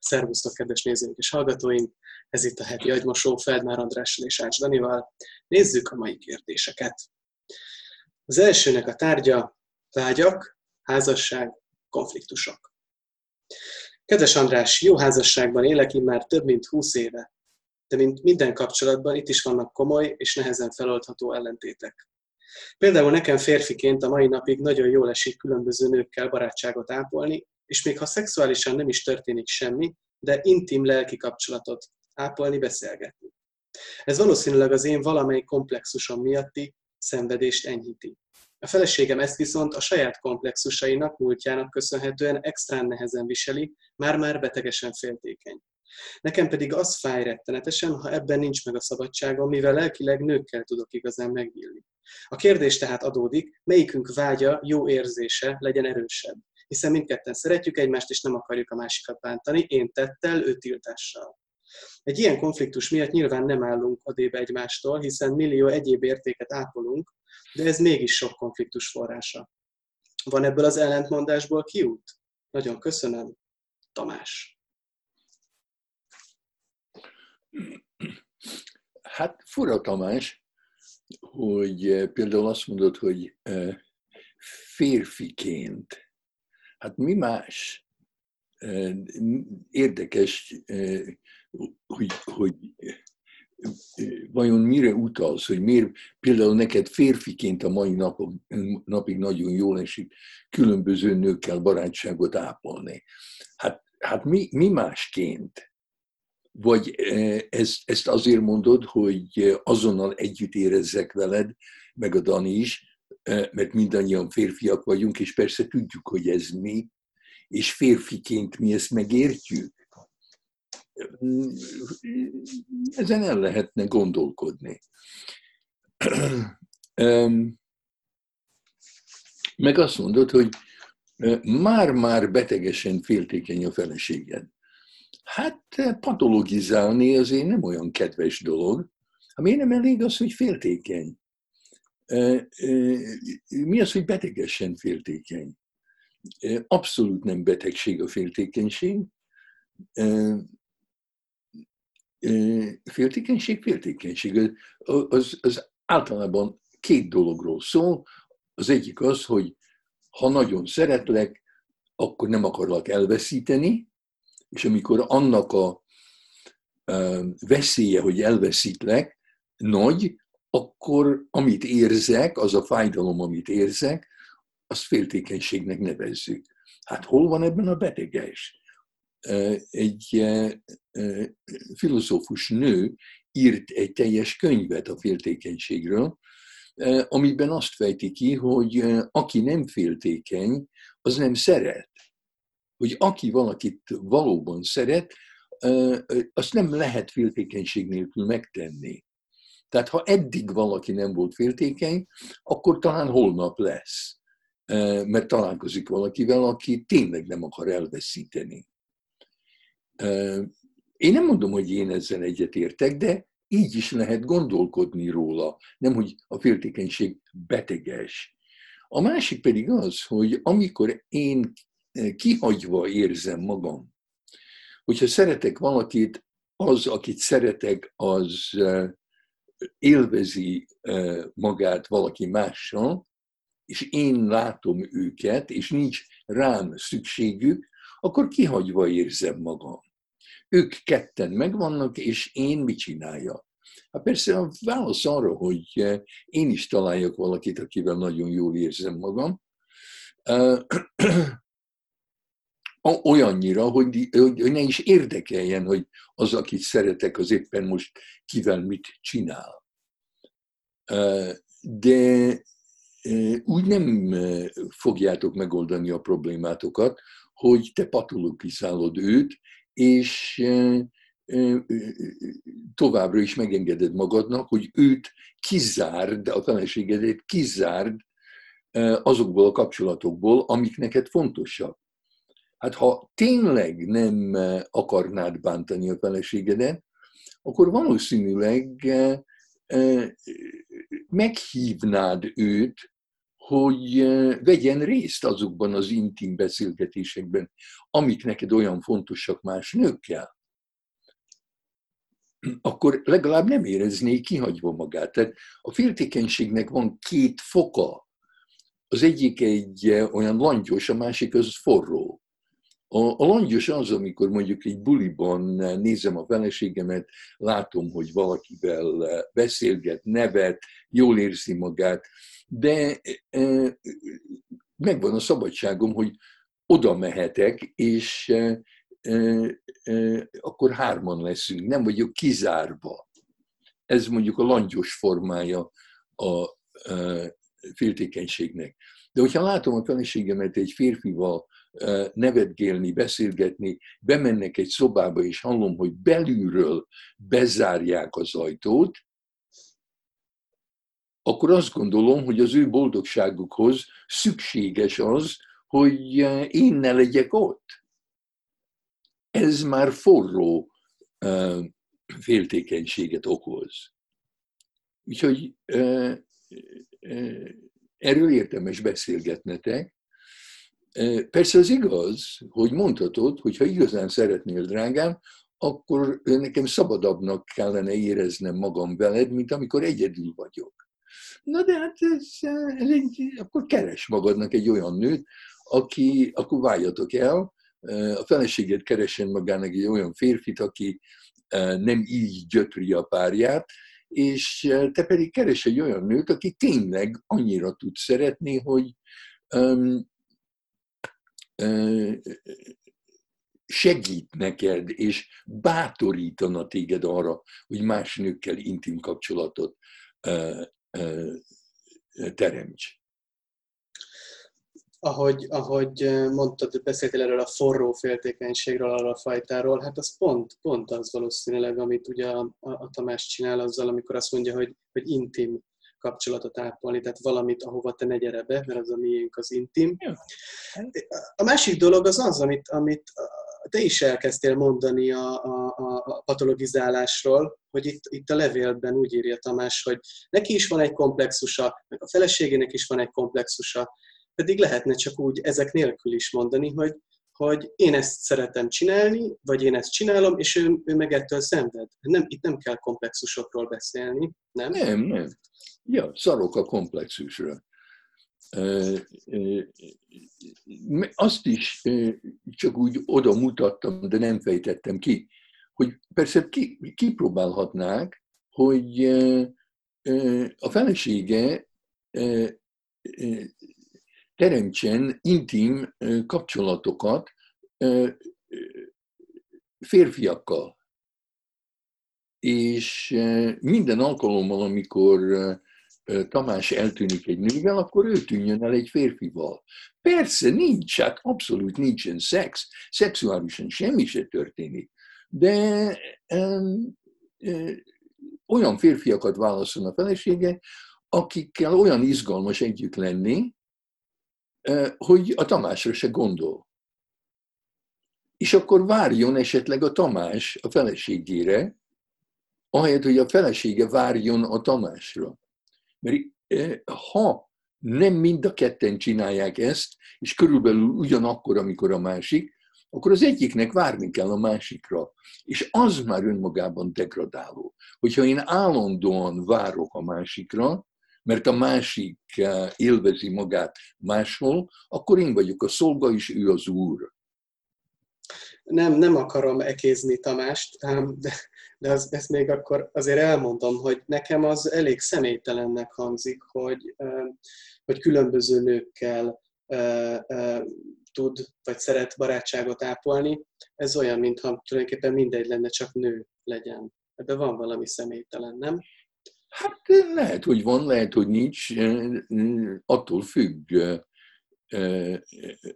Szervusztok, kedves nézőink és hallgatóink! Ez itt a heti agymosó Feldmár Andrással és Ács Danival. Nézzük a mai kérdéseket. Az elsőnek a tárgya vágyak, házasság, konfliktusok. Kedves András, jó házasságban élek én már több mint 20 éve, de mint minden kapcsolatban itt is vannak komoly és nehezen feloldható ellentétek. Például nekem férfiként a mai napig nagyon jól esik különböző nőkkel barátságot ápolni, és még ha szexuálisan nem is történik semmi, de intim lelki kapcsolatot ápolni, beszélgetni. Ez valószínűleg az én valamely komplexusom miatti szenvedést enyhíti. A feleségem ezt viszont a saját komplexusainak, múltjának köszönhetően extrán nehezen viseli, már-már betegesen féltékeny. Nekem pedig az fáj rettenetesen, ha ebben nincs meg a szabadságom, mivel lelkileg nőkkel tudok igazán megnyílni. A kérdés tehát adódik, melyikünk vágya, jó érzése legyen erősebb hiszen mindketten szeretjük egymást, és nem akarjuk a másikat bántani, én tettel, ő tiltással. Egy ilyen konfliktus miatt nyilván nem állunk odébe egymástól, hiszen millió egyéb értéket ápolunk, de ez mégis sok konfliktus forrása. Van ebből az ellentmondásból kiút? Nagyon köszönöm. Tamás. Hát fura Tamás, hogy például azt mondod, hogy férfiként Hát mi más érdekes, hogy, hogy vajon mire utalsz, hogy miért például neked férfiként a mai napok, napig nagyon jól esik különböző nőkkel barátságot ápolni. Hát, hát mi, mi másként? Vagy ezt, ezt azért mondod, hogy azonnal együtt érezzek veled, meg a Dani is, mert mindannyian férfiak vagyunk, és persze tudjuk, hogy ez mi, és férfiként mi ezt megértjük. Ezen el lehetne gondolkodni. Meg azt mondod, hogy már-már betegesen féltékeny a feleséged. Hát patologizálni azért nem olyan kedves dolog. Ha miért nem elég az, hogy féltékeny? Mi az, hogy betegesen féltékeny? Abszolút nem betegség a féltékenység. Féltékenység, féltékenység. Az, az általában két dologról szól. Az egyik az, hogy ha nagyon szeretlek, akkor nem akarlak elveszíteni, és amikor annak a veszélye, hogy elveszítlek, nagy, akkor amit érzek, az a fájdalom, amit érzek, azt féltékenységnek nevezzük. Hát hol van ebben a beteges? Egy filozófus nő írt egy teljes könyvet a féltékenységről, amiben azt fejti ki, hogy aki nem féltékeny, az nem szeret. Hogy aki valakit valóban szeret, azt nem lehet féltékenység nélkül megtenni. Tehát ha eddig valaki nem volt féltékeny, akkor talán holnap lesz. Mert találkozik valakivel, aki tényleg nem akar elveszíteni. Én nem mondom, hogy én ezzel egyetértek, de így is lehet gondolkodni róla, nem hogy a féltékenység beteges. A másik pedig az, hogy amikor én kihagyva érzem magam, hogyha szeretek valakit, az, akit szeretek, az élvezi magát valaki mással, és én látom őket, és nincs rám szükségük, akkor kihagyva érzem magam. Ők ketten megvannak, és én mit csinálja? Hát persze a válasz arra, hogy én is találjak valakit, akivel nagyon jól érzem magam, olyannyira, hogy, hogy ne is érdekeljen, hogy az, akit szeretek, az éppen most kivel mit csinál. De úgy nem fogjátok megoldani a problémátokat, hogy te patologizálod őt, és továbbra is megengeded magadnak, hogy őt kizárd, a feleségedet kizárd azokból a kapcsolatokból, amik neked fontosak. Hát ha tényleg nem akarnád bántani a feleségedet, akkor valószínűleg meghívnád őt, hogy vegyen részt azokban az intim beszélgetésekben, amik neked olyan fontosak más nőkkel, akkor legalább nem érezné kihagyva magát. Tehát a féltékenységnek van két foka. Az egyik egy olyan langyos, a másik az forró. A, a langyos az, amikor mondjuk egy buliban nézem a feleségemet, látom, hogy valakivel beszélget, nevet, jól érzi magát, de e, megvan a szabadságom, hogy oda mehetek, és e, e, akkor hárman leszünk, nem vagyok kizárva. Ez mondjuk a langyos formája a féltékenységnek. De hogyha látom a feleségemet egy férfival nevetgélni, beszélgetni, bemennek egy szobába, és hallom, hogy belülről bezárják az ajtót, akkor azt gondolom, hogy az ő boldogságukhoz szükséges az, hogy én ne legyek ott. Ez már forró féltékenységet okoz. Úgyhogy erről érdemes beszélgetnetek. Persze az igaz, hogy mondhatod, hogy ha igazán szeretnél, drágám, akkor nekem szabadabbnak kellene éreznem magam veled, mint amikor egyedül vagyok. Na de hát ez, ez egy, akkor keres magadnak egy olyan nőt, aki, akkor váljatok el, a feleséget keresen magának egy olyan férfit, aki nem így gyötri a párját, és te pedig keres egy olyan nőt, aki tényleg annyira tud szeretni, hogy segít neked, és bátorítana téged arra, hogy más nőkkel intim kapcsolatot teremts. Ahogy, ahogy mondtad, beszéltél erről a forró féltékenységről, arra a fajtáról, hát az pont, pont az valószínűleg, amit ugye a, a Tamás csinál azzal, amikor azt mondja, hogy, hogy intim kapcsolatot ápolni, tehát valamit, ahova te ne gyere be, mert az a miénk az intim. A másik dolog az az, amit, amit te is elkezdtél mondani a, a, a patologizálásról, hogy itt, itt a levélben úgy írja Tamás, hogy neki is van egy komplexusa, meg a feleségének is van egy komplexusa, pedig lehetne csak úgy ezek nélkül is mondani, hogy, hogy én ezt szeretem csinálni, vagy én ezt csinálom, és ő, ő meg ettől szenved. Nem, itt nem kell komplexusokról beszélni, nem? Nem, nem. Ja, szarok a komplexusra. Azt is csak úgy oda mutattam, de nem fejtettem ki, hogy persze ki, kipróbálhatnák, hogy a felesége teremtsen intim kapcsolatokat férfiakkal. És minden alkalommal, amikor Tamás eltűnik egy nővel, akkor ő tűnjön el egy férfival. Persze nincs, hát abszolút nincsen szex, szexuálisan semmi se történik, de um, olyan férfiakat válaszol a felesége, akikkel olyan izgalmas együtt lenni, hogy a Tamásra se gondol. És akkor várjon esetleg a Tamás a feleségére, ahelyett, hogy a felesége várjon a Tamásra. Mert ha nem mind a ketten csinálják ezt, és körülbelül ugyanakkor, amikor a másik, akkor az egyiknek várni kell a másikra. És az már önmagában degradáló. Hogyha én állandóan várok a másikra, mert a másik eh, élvezi magát máshol, akkor én vagyok a szolga, és ő az úr. Nem, nem akarom ekézni Tamást, de, de az, ezt még akkor azért elmondom, hogy nekem az elég személytelennek hangzik, hogy, eh, hogy különböző nőkkel eh, tud vagy szeret barátságot ápolni. Ez olyan, mintha tulajdonképpen mindegy lenne, csak nő legyen. Ebben van valami személytelen, nem? Hát lehet, hogy van, lehet, hogy nincs, attól függ.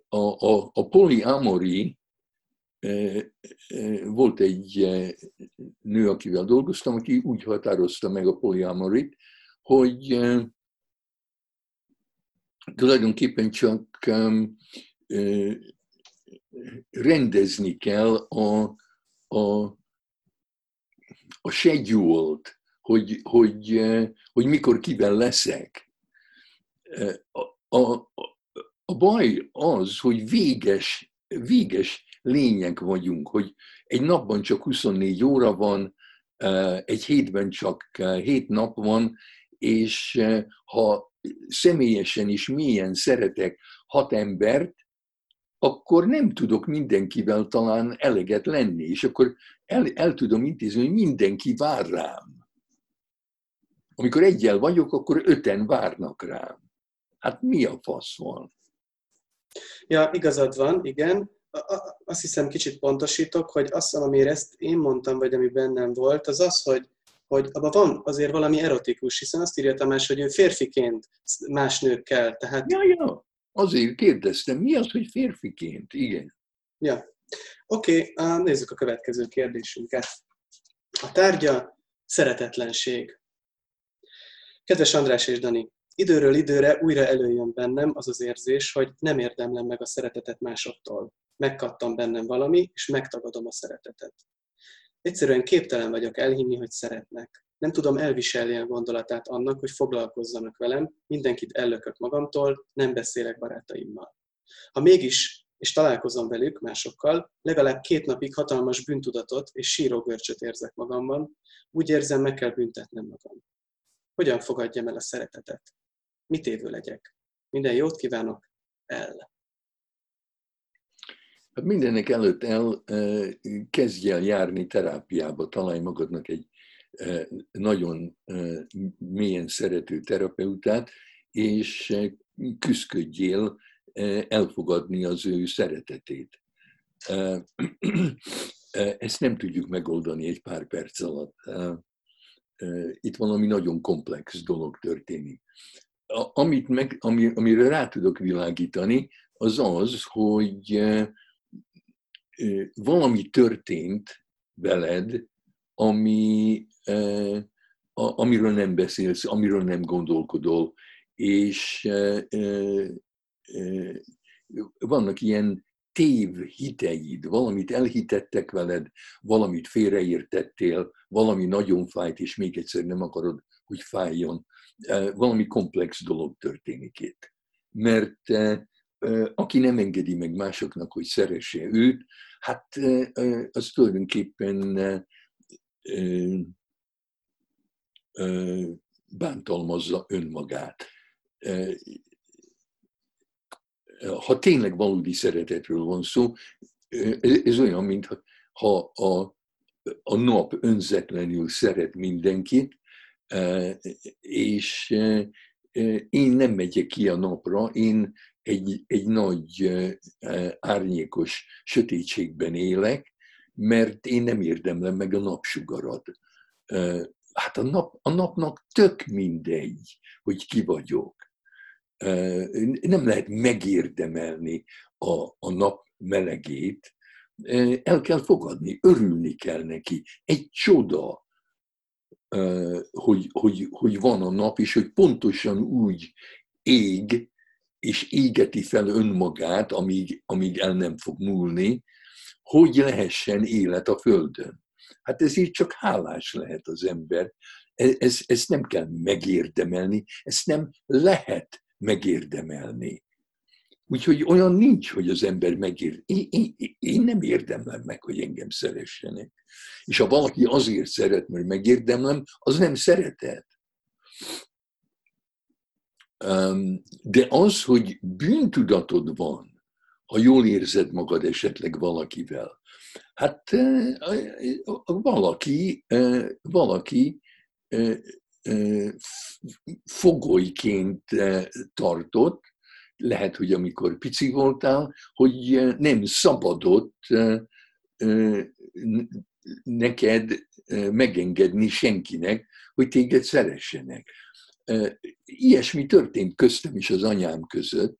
A, a, a poliamori, volt egy nő, akivel dolgoztam, aki úgy határozta meg a poliamorit, hogy tulajdonképpen csak rendezni kell a, a, a schedule hogy, hogy, hogy mikor kivel leszek. a, a baj az, hogy véges, véges lények vagyunk, hogy egy napban csak 24 óra van, egy hétben csak 7 nap van, és ha személyesen is mélyen szeretek hat embert, akkor nem tudok mindenkivel talán eleget lenni, és akkor el, el tudom intézni, hogy mindenki vár rám. Amikor egyel vagyok, akkor öten várnak rám. Hát mi a fasz van? Ja, igazad van, igen. Azt hiszem kicsit pontosítok, hogy azt, amire ezt én mondtam, vagy ami bennem volt, az az, hogy, hogy abban van azért valami erotikus, hiszen azt írja Tamás, hogy ő férfiként más nőkkel, tehát... Ja, ja, azért kérdeztem, mi az, hogy férfiként? Igen. Ja. Oké, okay, nézzük a következő kérdésünket. A tárgya szeretetlenség. Kedves András és Dani, időről időre újra előjön bennem az az érzés, hogy nem érdemlem meg a szeretetet másoktól. Megkattam bennem valami, és megtagadom a szeretetet. Egyszerűen képtelen vagyok elhinni, hogy szeretnek. Nem tudom elviselni a gondolatát annak, hogy foglalkozzanak velem, mindenkit ellökök magamtól, nem beszélek barátaimmal. Ha mégis, és találkozom velük, másokkal, legalább két napig hatalmas bűntudatot és sírógörcsöt érzek magamban, úgy érzem, meg kell büntetnem magam. Hogyan fogadjam el a szeretetet? Mit évő legyek? Minden jót kívánok, el! Hát mindenek előtt el kezdj el járni terápiába, találj magadnak egy nagyon mélyen szerető terapeutát, és küzdködjél elfogadni az ő szeretetét. Ezt nem tudjuk megoldani egy pár perc alatt itt valami nagyon komplex dolog történik. Amit meg, ami, amire rá tudok világítani, az az, hogy valami történt veled, ami, amiről nem beszélsz, amiről nem gondolkodol, és vannak ilyen tév hiteid, valamit elhitettek veled, valamit félreértettél, valami nagyon fájt, és még egyszer nem akarod, hogy fájjon. Valami komplex dolog történik itt. Mert aki nem engedi meg másoknak, hogy szeresse őt, hát az tulajdonképpen bántalmazza önmagát ha tényleg valódi szeretetről van szó, ez olyan, mint ha a, a nap önzetlenül szeret mindenkit, és én nem megyek ki a napra, én egy, egy nagy árnyékos sötétségben élek, mert én nem érdemlem meg a napsugarat. Hát a, nap, a napnak tök mindegy, hogy ki vagyok nem lehet megérdemelni a, a nap melegét, el kell fogadni, örülni kell neki. Egy csoda, hogy, hogy, hogy van a nap, és hogy pontosan úgy ég, és égeti fel önmagát, amíg, amíg el nem fog múlni, hogy lehessen élet a Földön. Hát ezért csak hálás lehet az ember. E, ez, ezt nem kell megérdemelni, ezt nem lehet megérdemelni. Úgyhogy olyan nincs, hogy az ember megér. Én, én, én nem érdemlem meg, hogy engem szeressenek. És ha valaki azért szeret, mert megérdemlem, az nem szeretet. De az, hogy bűntudatod van, ha jól érzed magad esetleg valakivel, hát valaki, valaki fogolyként tartott, lehet, hogy amikor pici voltál, hogy nem szabadott neked megengedni senkinek, hogy téged szeressenek. Ilyesmi történt köztem is az anyám között.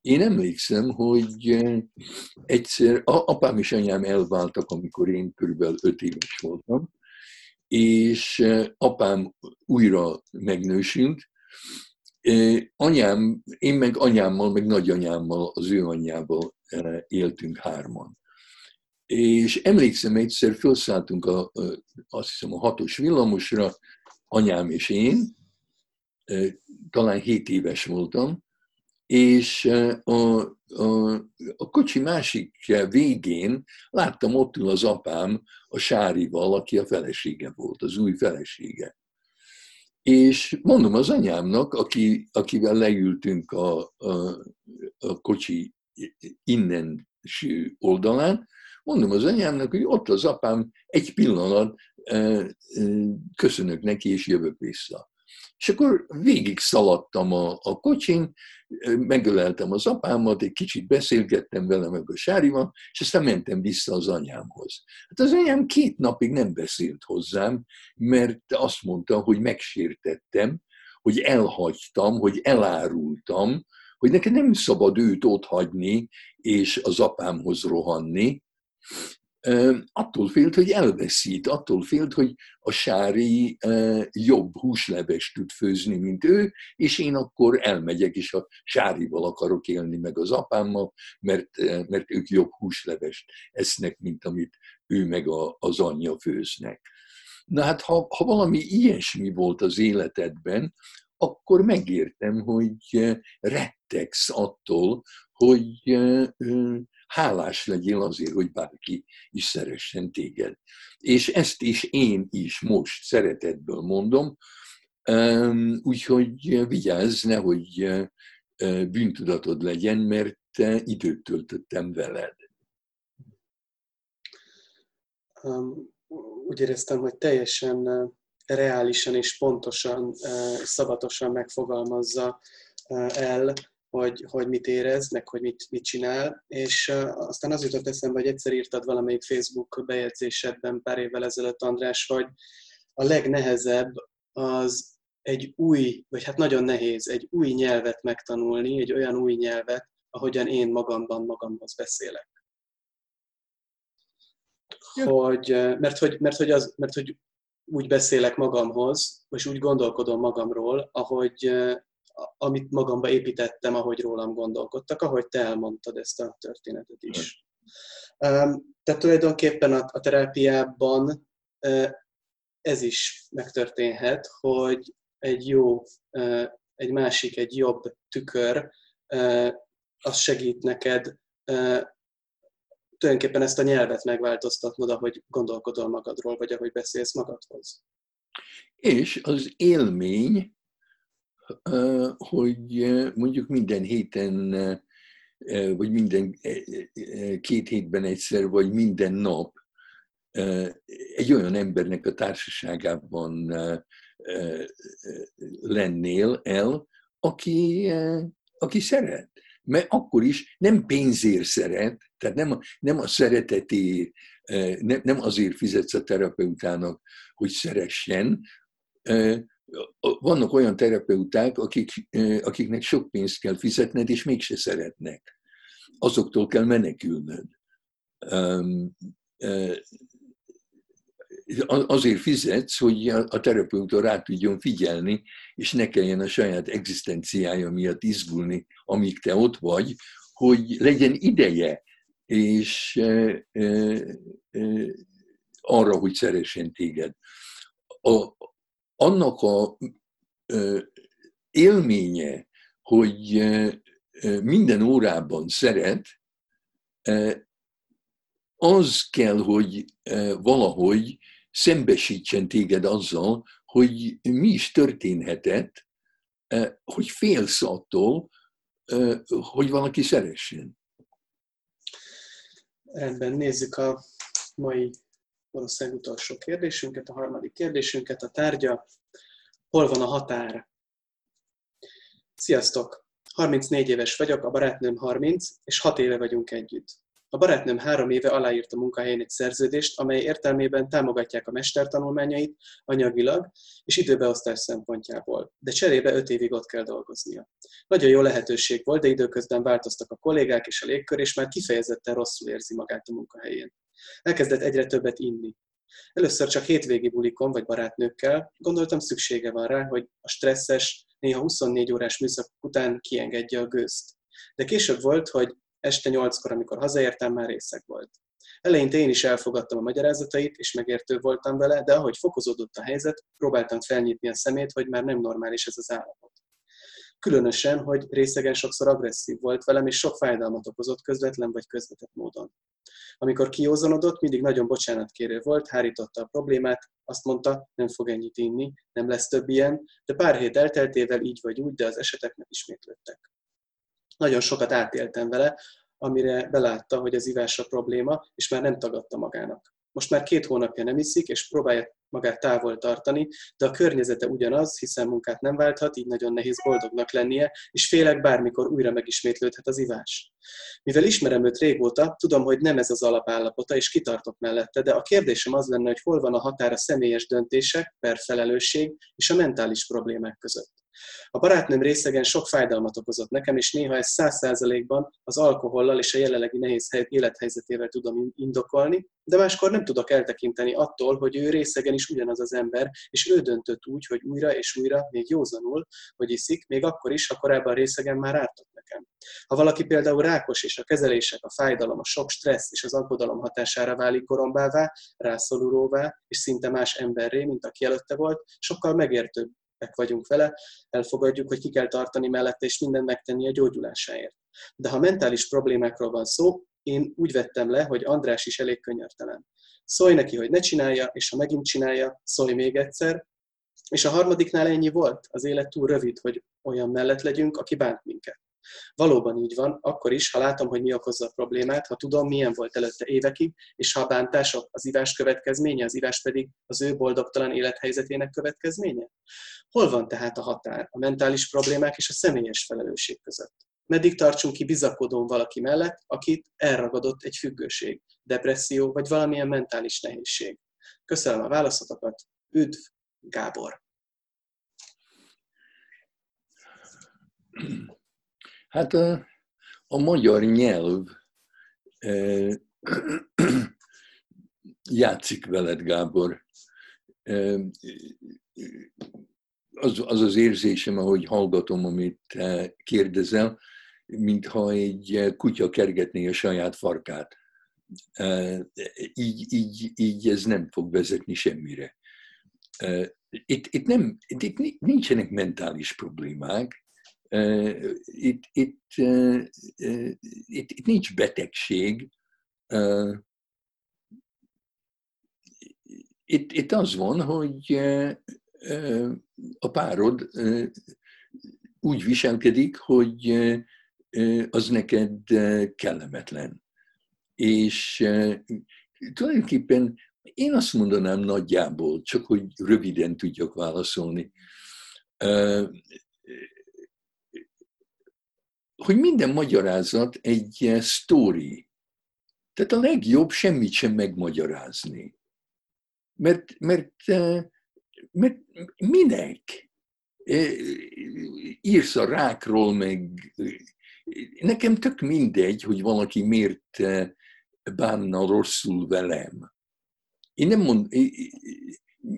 Én emlékszem, hogy egyszer apám és anyám elváltak, amikor én körülbelül öt éves voltam, és apám újra megnősült. Anyám, én meg anyámmal, meg nagyanyámmal, az ő anyjával éltünk hárman. És emlékszem, egyszer felszálltunk a, azt hiszem a hatos villamosra, anyám és én, talán hét éves voltam, és a, a, a kocsi másik végén láttam ott ül az apám a Sárival, aki a felesége volt, az új felesége. És mondom az anyámnak, aki, akivel leültünk a, a, a kocsi innen oldalán, mondom az anyámnak, hogy ott az apám, egy pillanat, köszönök neki, és jövök vissza. És akkor végig szaladtam a, a kocsin, megöleltem az apámat, egy kicsit beszélgettem vele meg a Sárival, és aztán mentem vissza az anyámhoz. Hát az anyám két napig nem beszélt hozzám, mert azt mondta, hogy megsértettem, hogy elhagytam, hogy elárultam, hogy nekem nem szabad őt ott hagyni, és az apámhoz rohanni, attól félt, hogy elveszít, attól félt, hogy a sári jobb húslevest tud főzni, mint ő, és én akkor elmegyek, és a sárival akarok élni meg az apámmal, mert, mert ők jobb húslevest esznek, mint amit ő meg az anyja főznek. Na hát, ha, ha valami ilyesmi volt az életedben, akkor megértem, hogy rettegsz attól, hogy hálás legyél azért, hogy bárki is szeressen téged. És ezt is én is most szeretetből mondom, úgyhogy vigyázz, nehogy bűntudatod legyen, mert időt töltöttem veled. Úgy éreztem, hogy teljesen reálisan és pontosan, szabatosan megfogalmazza el hogy, hogy mit érez, meg hogy mit, mit csinál, és aztán az jutott eszembe, hogy egyszer írtad valamelyik Facebook bejegyzésedben pár évvel ezelőtt, András, hogy a legnehezebb az egy új, vagy hát nagyon nehéz, egy új nyelvet megtanulni, egy olyan új nyelvet, ahogyan én magamban magamhoz beszélek. Hogy, mert, hogy, mert, hogy az, mert hogy úgy beszélek magamhoz, és úgy gondolkodom magamról, ahogy, amit magamba építettem, ahogy rólam gondolkodtak, ahogy te elmondtad ezt a történetet is. Tehát tulajdonképpen a, a terápiában ez is megtörténhet, hogy egy jó, egy másik, egy jobb tükör, az segít neked tulajdonképpen ezt a nyelvet megváltoztatnod, ahogy gondolkodol magadról, vagy ahogy beszélsz magadhoz. És az élmény hogy mondjuk minden héten, vagy minden két hétben egyszer, vagy minden nap egy olyan embernek a társaságában lennél el, aki, aki szeret. Mert akkor is nem pénzért szeret, tehát nem nem a szeretetért, nem, nem azért fizetsz a terapeutának, hogy szeressen, vannak olyan terapeuták, akik, akiknek sok pénzt kell fizetned, és mégse szeretnek. Azoktól kell menekülnöd. Azért fizetsz, hogy a terapeuta rá tudjon figyelni, és ne kelljen a saját egzisztenciája miatt izgulni, amíg te ott vagy, hogy legyen ideje, és arra, hogy szeressen téged. A, annak a élménye, hogy minden órában szeret, az kell, hogy valahogy szembesítsen téged azzal, hogy mi is történhetett, hogy félsz attól, hogy valaki szeressen. Rendben, nézzük a mai valószínűleg utolsó kérdésünket, a harmadik kérdésünket, a tárgya, hol van a határ? Sziasztok! 34 éves vagyok, a barátnőm 30, és 6 éve vagyunk együtt. A barátnőm három éve aláírt a munkahelyen egy szerződést, amely értelmében támogatják a mestertanulmányait anyagilag és időbeosztás szempontjából, de cserébe öt évig ott kell dolgoznia. Nagyon jó lehetőség volt, de időközben változtak a kollégák és a légkör, és már kifejezetten rosszul érzi magát a munkahelyén. Elkezdett egyre többet inni. Először csak hétvégi bulikon vagy barátnőkkel, gondoltam szüksége van rá, hogy a stresszes, néha 24 órás műszak után kiengedje a gőzt. De később volt, hogy este nyolckor, amikor hazaértem, már részek volt. Eleinte én is elfogadtam a magyarázatait, és megértő voltam vele, de ahogy fokozódott a helyzet, próbáltam felnyitni a szemét, hogy már nem normális ez az állapot. Különösen, hogy részegen sokszor agresszív volt velem, és sok fájdalmat okozott közvetlen vagy közvetett módon. Amikor kiózanodott, mindig nagyon bocsánatkérő volt, hárította a problémát, azt mondta, nem fog ennyit inni, nem lesz több ilyen, de pár hét elteltével így vagy úgy, de az esetek megismétlődtek. Nagyon sokat átéltem vele, amire belátta, hogy az ivás a probléma, és már nem tagadta magának. Most már két hónapja nem iszik, és próbálja magát távol tartani, de a környezete ugyanaz, hiszen munkát nem válthat, így nagyon nehéz boldognak lennie, és félek bármikor újra megismétlődhet az ivás. Mivel ismerem őt régóta, tudom, hogy nem ez az alapállapota, és kitartok mellette, de a kérdésem az lenne, hogy hol van a határ a személyes döntések, per felelősség és a mentális problémák között. A barátnőm részegen sok fájdalmat okozott nekem, és néha ezt száz százalékban az alkohollal és a jelenlegi nehéz élethelyzetével tudom indokolni, de máskor nem tudok eltekinteni attól, hogy ő részegen is ugyanaz az ember, és ő döntött úgy, hogy újra és újra, még józanul, hogy iszik, még akkor is, ha korábban részegen már ártott nekem. Ha valaki például rákos, és a kezelések, a fájdalom, a sok stressz és az aggodalom hatására válik korombává, rászorulóvá, és szinte más emberré, mint aki előtte volt, sokkal megértőbb vagyunk vele, elfogadjuk, hogy ki kell tartani mellette, és mindent megtenni a gyógyulásáért. De ha mentális problémákról van szó, én úgy vettem le, hogy András is elég könyörtelen. Szólj neki, hogy ne csinálja, és ha megint csinálja, szólj még egyszer. És a harmadiknál ennyi volt. Az élet túl rövid, hogy olyan mellett legyünk, aki bánt minket. Valóban így van, akkor is, ha látom, hogy mi okozza a problémát, ha tudom, milyen volt előtte évekig, és ha a bántások az ivás következménye, az ivás pedig az ő boldogtalan élethelyzetének következménye? Hol van tehát a határ a mentális problémák és a személyes felelősség között? Meddig tartsunk ki bizakodón valaki mellett, akit elragadott egy függőség, depresszió vagy valamilyen mentális nehézség? Köszönöm a válaszotokat. Üdv, Gábor! Hát a, a magyar nyelv e, játszik veled, Gábor. E, az, az az érzésem, ahogy hallgatom, amit kérdezel, mintha egy kutya kergetné a saját farkát. Így, így, így ez nem fog vezetni semmire. Itt, itt, nem, itt nincsenek mentális problémák, itt, itt, itt, itt nincs betegség. Itt, itt az van, hogy a párod úgy viselkedik, hogy az neked kellemetlen. És tulajdonképpen én azt mondanám nagyjából, csak hogy röviden tudjak válaszolni, hogy minden magyarázat egy sztori. Tehát a legjobb semmit sem megmagyarázni. Mert, mert, mert minek? Írsz a rákról, meg nekem tök mindegy, hogy valaki miért bánna rosszul velem. Én nem mond,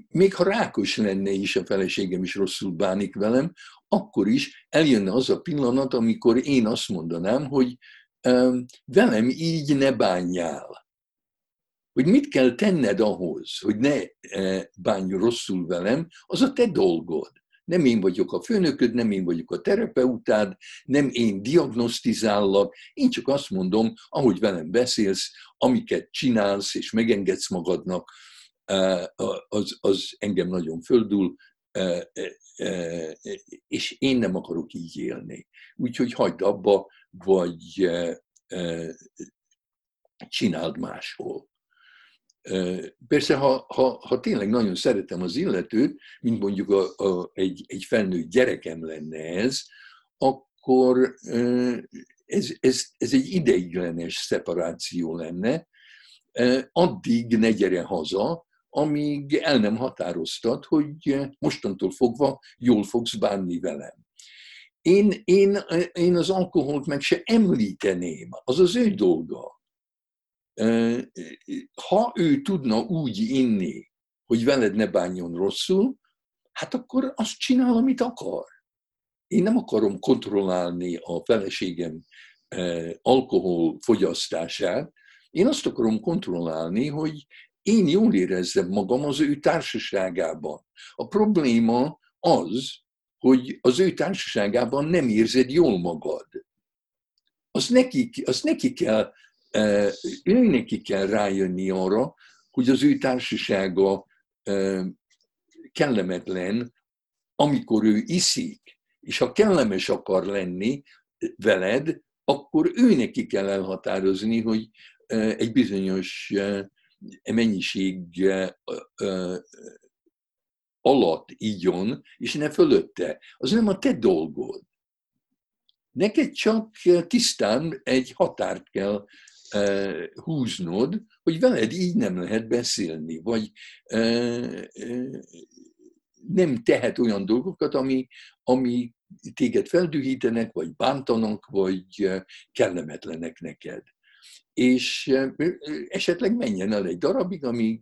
még ha rákos lenne is a feleségem is rosszul bánik velem, akkor is eljönne az a pillanat, amikor én azt mondanám, hogy velem így ne bánjál. Hogy mit kell tenned ahhoz, hogy ne e, bánj rosszul velem, az a te dolgod. Nem én vagyok a főnököd, nem én vagyok a terapeutád, nem én diagnosztizállak, én csak azt mondom, ahogy velem beszélsz, amiket csinálsz és megengedsz magadnak, az, az engem nagyon földül, és én nem akarok így élni. Úgyhogy hagyd abba, vagy csináld máshol. Persze, ha, ha, ha tényleg nagyon szeretem az illetőt, mint mondjuk a, a, egy, egy felnőtt gyerekem lenne ez, akkor ez, ez, ez egy ideiglenes szeparáció lenne, addig ne gyere haza, amíg el nem határoztad, hogy mostantól fogva jól fogsz bánni velem. Én, én, én az alkoholt meg se említeném, az az ő dolga. Ha ő tudna úgy inni, hogy veled ne bánjon rosszul, hát akkor azt csinál, amit akar. Én nem akarom kontrollálni a feleségem alkohol fogyasztását, én azt akarom kontrollálni, hogy én jól érezzem magam az ő társaságában. A probléma az, hogy az ő társaságában nem érzed jól magad. Az neki, az neki kell, ő neki kell rájönni arra, hogy az ő társasága kellemetlen, amikor ő iszik, és ha kellemes akar lenni veled, akkor ő neki kell elhatározni, hogy egy bizonyos mennyiség alatt igyon, és ne fölötte. Az nem a te dolgod. Neked csak tisztán egy határt kell húznod, hogy veled így nem lehet beszélni, vagy nem tehet olyan dolgokat, ami, ami téged feldühítenek, vagy bántanak, vagy kellemetlenek neked. És esetleg menjen el egy darabig, amíg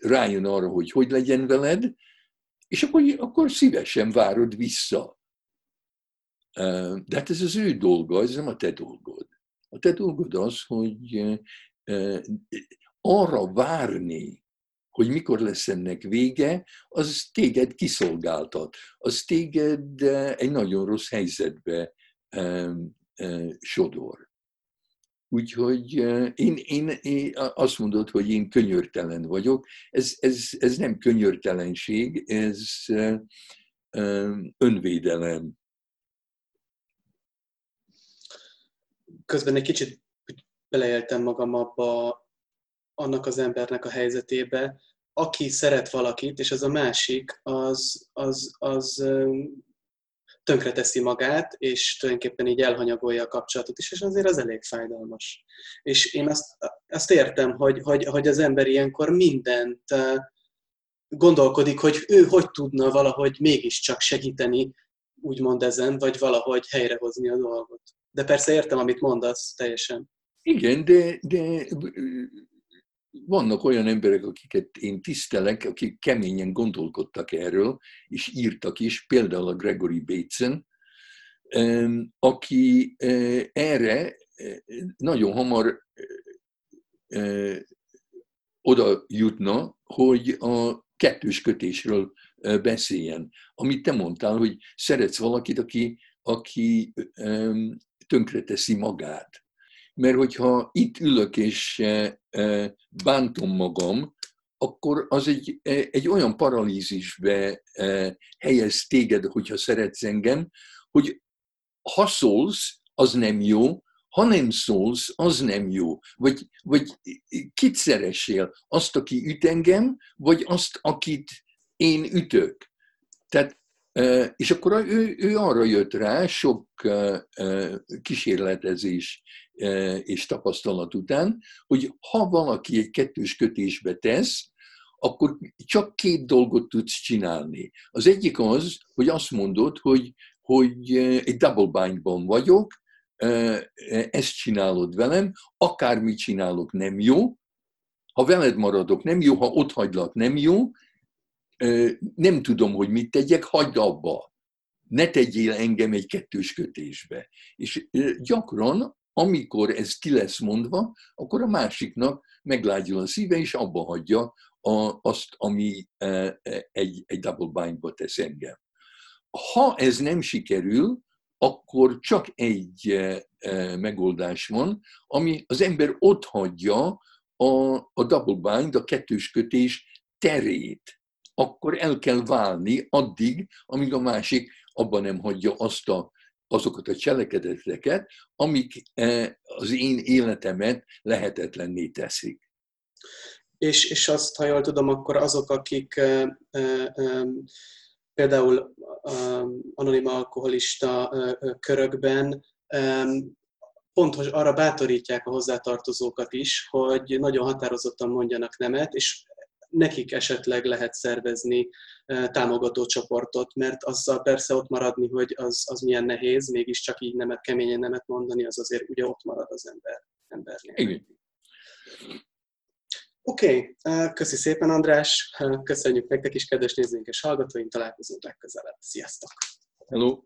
rájön arra, hogy hogy legyen veled, és akkor, akkor szívesen várod vissza. De hát ez az ő dolga, ez nem a te dolgod. A te dolgod az, hogy arra várni, hogy mikor lesz ennek vége, az téged kiszolgáltat, az téged egy nagyon rossz helyzetbe sodor. Úgyhogy én, én, én azt mondod, hogy én könyörtelen vagyok. Ez, ez, ez nem könyörtelenség, ez önvédelem. Közben egy kicsit beleéltem magam abba annak az embernek a helyzetébe, aki szeret valakit, és az a másik, az, az, az tönkreteszi magát, és tulajdonképpen így elhanyagolja a kapcsolatot is, és azért az elég fájdalmas. És én azt, azt értem, hogy, hogy, hogy az ember ilyenkor mindent gondolkodik, hogy ő hogy tudna valahogy mégiscsak segíteni, úgymond ezen, vagy valahogy helyrehozni a dolgot. De persze értem, amit mondasz, teljesen. Igen, de, de vannak olyan emberek, akiket én tisztelek, akik keményen gondolkodtak erről, és írtak is, például a Gregory Bateson, aki e, erre e, nagyon hamar e, oda jutna, hogy a kettős kötésről beszéljen. Amit te mondtál, hogy szeretsz valakit, aki, aki tönkreteszi magát mert hogyha itt ülök és e, e, bántom magam, akkor az egy, e, egy olyan paralízisbe helyez téged, hogyha szeretsz engem, hogy ha szólsz, az nem jó, ha nem szólsz, az nem jó. Vagy, vagy kit szeressél? Azt, aki üt engem, vagy azt, akit én ütök? Tehát, és akkor ő, ő arra jött rá, sok kísérletezés és tapasztalat után, hogy ha valaki egy kettős kötésbe tesz, akkor csak két dolgot tudsz csinálni. Az egyik az, hogy azt mondod, hogy, hogy e, egy double bindban vagyok, e, ezt csinálod velem, akármit csinálok nem jó, ha veled maradok nem jó, ha ott hagylak nem jó, nem tudom, hogy mit tegyek, hagyd abba. Ne tegyél engem egy kettős kötésbe. És gyakran amikor ez ki lesz mondva, akkor a másiknak meglágyul a szíve, és abba hagyja a, azt, ami e, e, egy, egy double bindba tesz engem. Ha ez nem sikerül, akkor csak egy e, megoldás van, ami az ember ott hagyja a, a double bind, a kettős kötés terét. Akkor el kell válni addig, amíg a másik abban nem hagyja azt a azokat a cselekedeteket, amik e, az én életemet lehetetlenné teszik. És, és azt, ha jól tudom, akkor azok, akik e, e, például anonim alkoholista körökben pontos arra bátorítják a hozzátartozókat is, hogy nagyon határozottan mondjanak nemet, és nekik esetleg lehet szervezni támogató csoportot, mert azzal persze ott maradni, hogy az, az milyen nehéz, mégiscsak így nemet, keményen nemet mondani, az azért ugye ott marad az ember, embernél. Igen. Oké, okay. köszi szépen András, köszönjük nektek is, kedves nézőink és hallgatóink, találkozunk legközelebb. Sziasztok! Hello!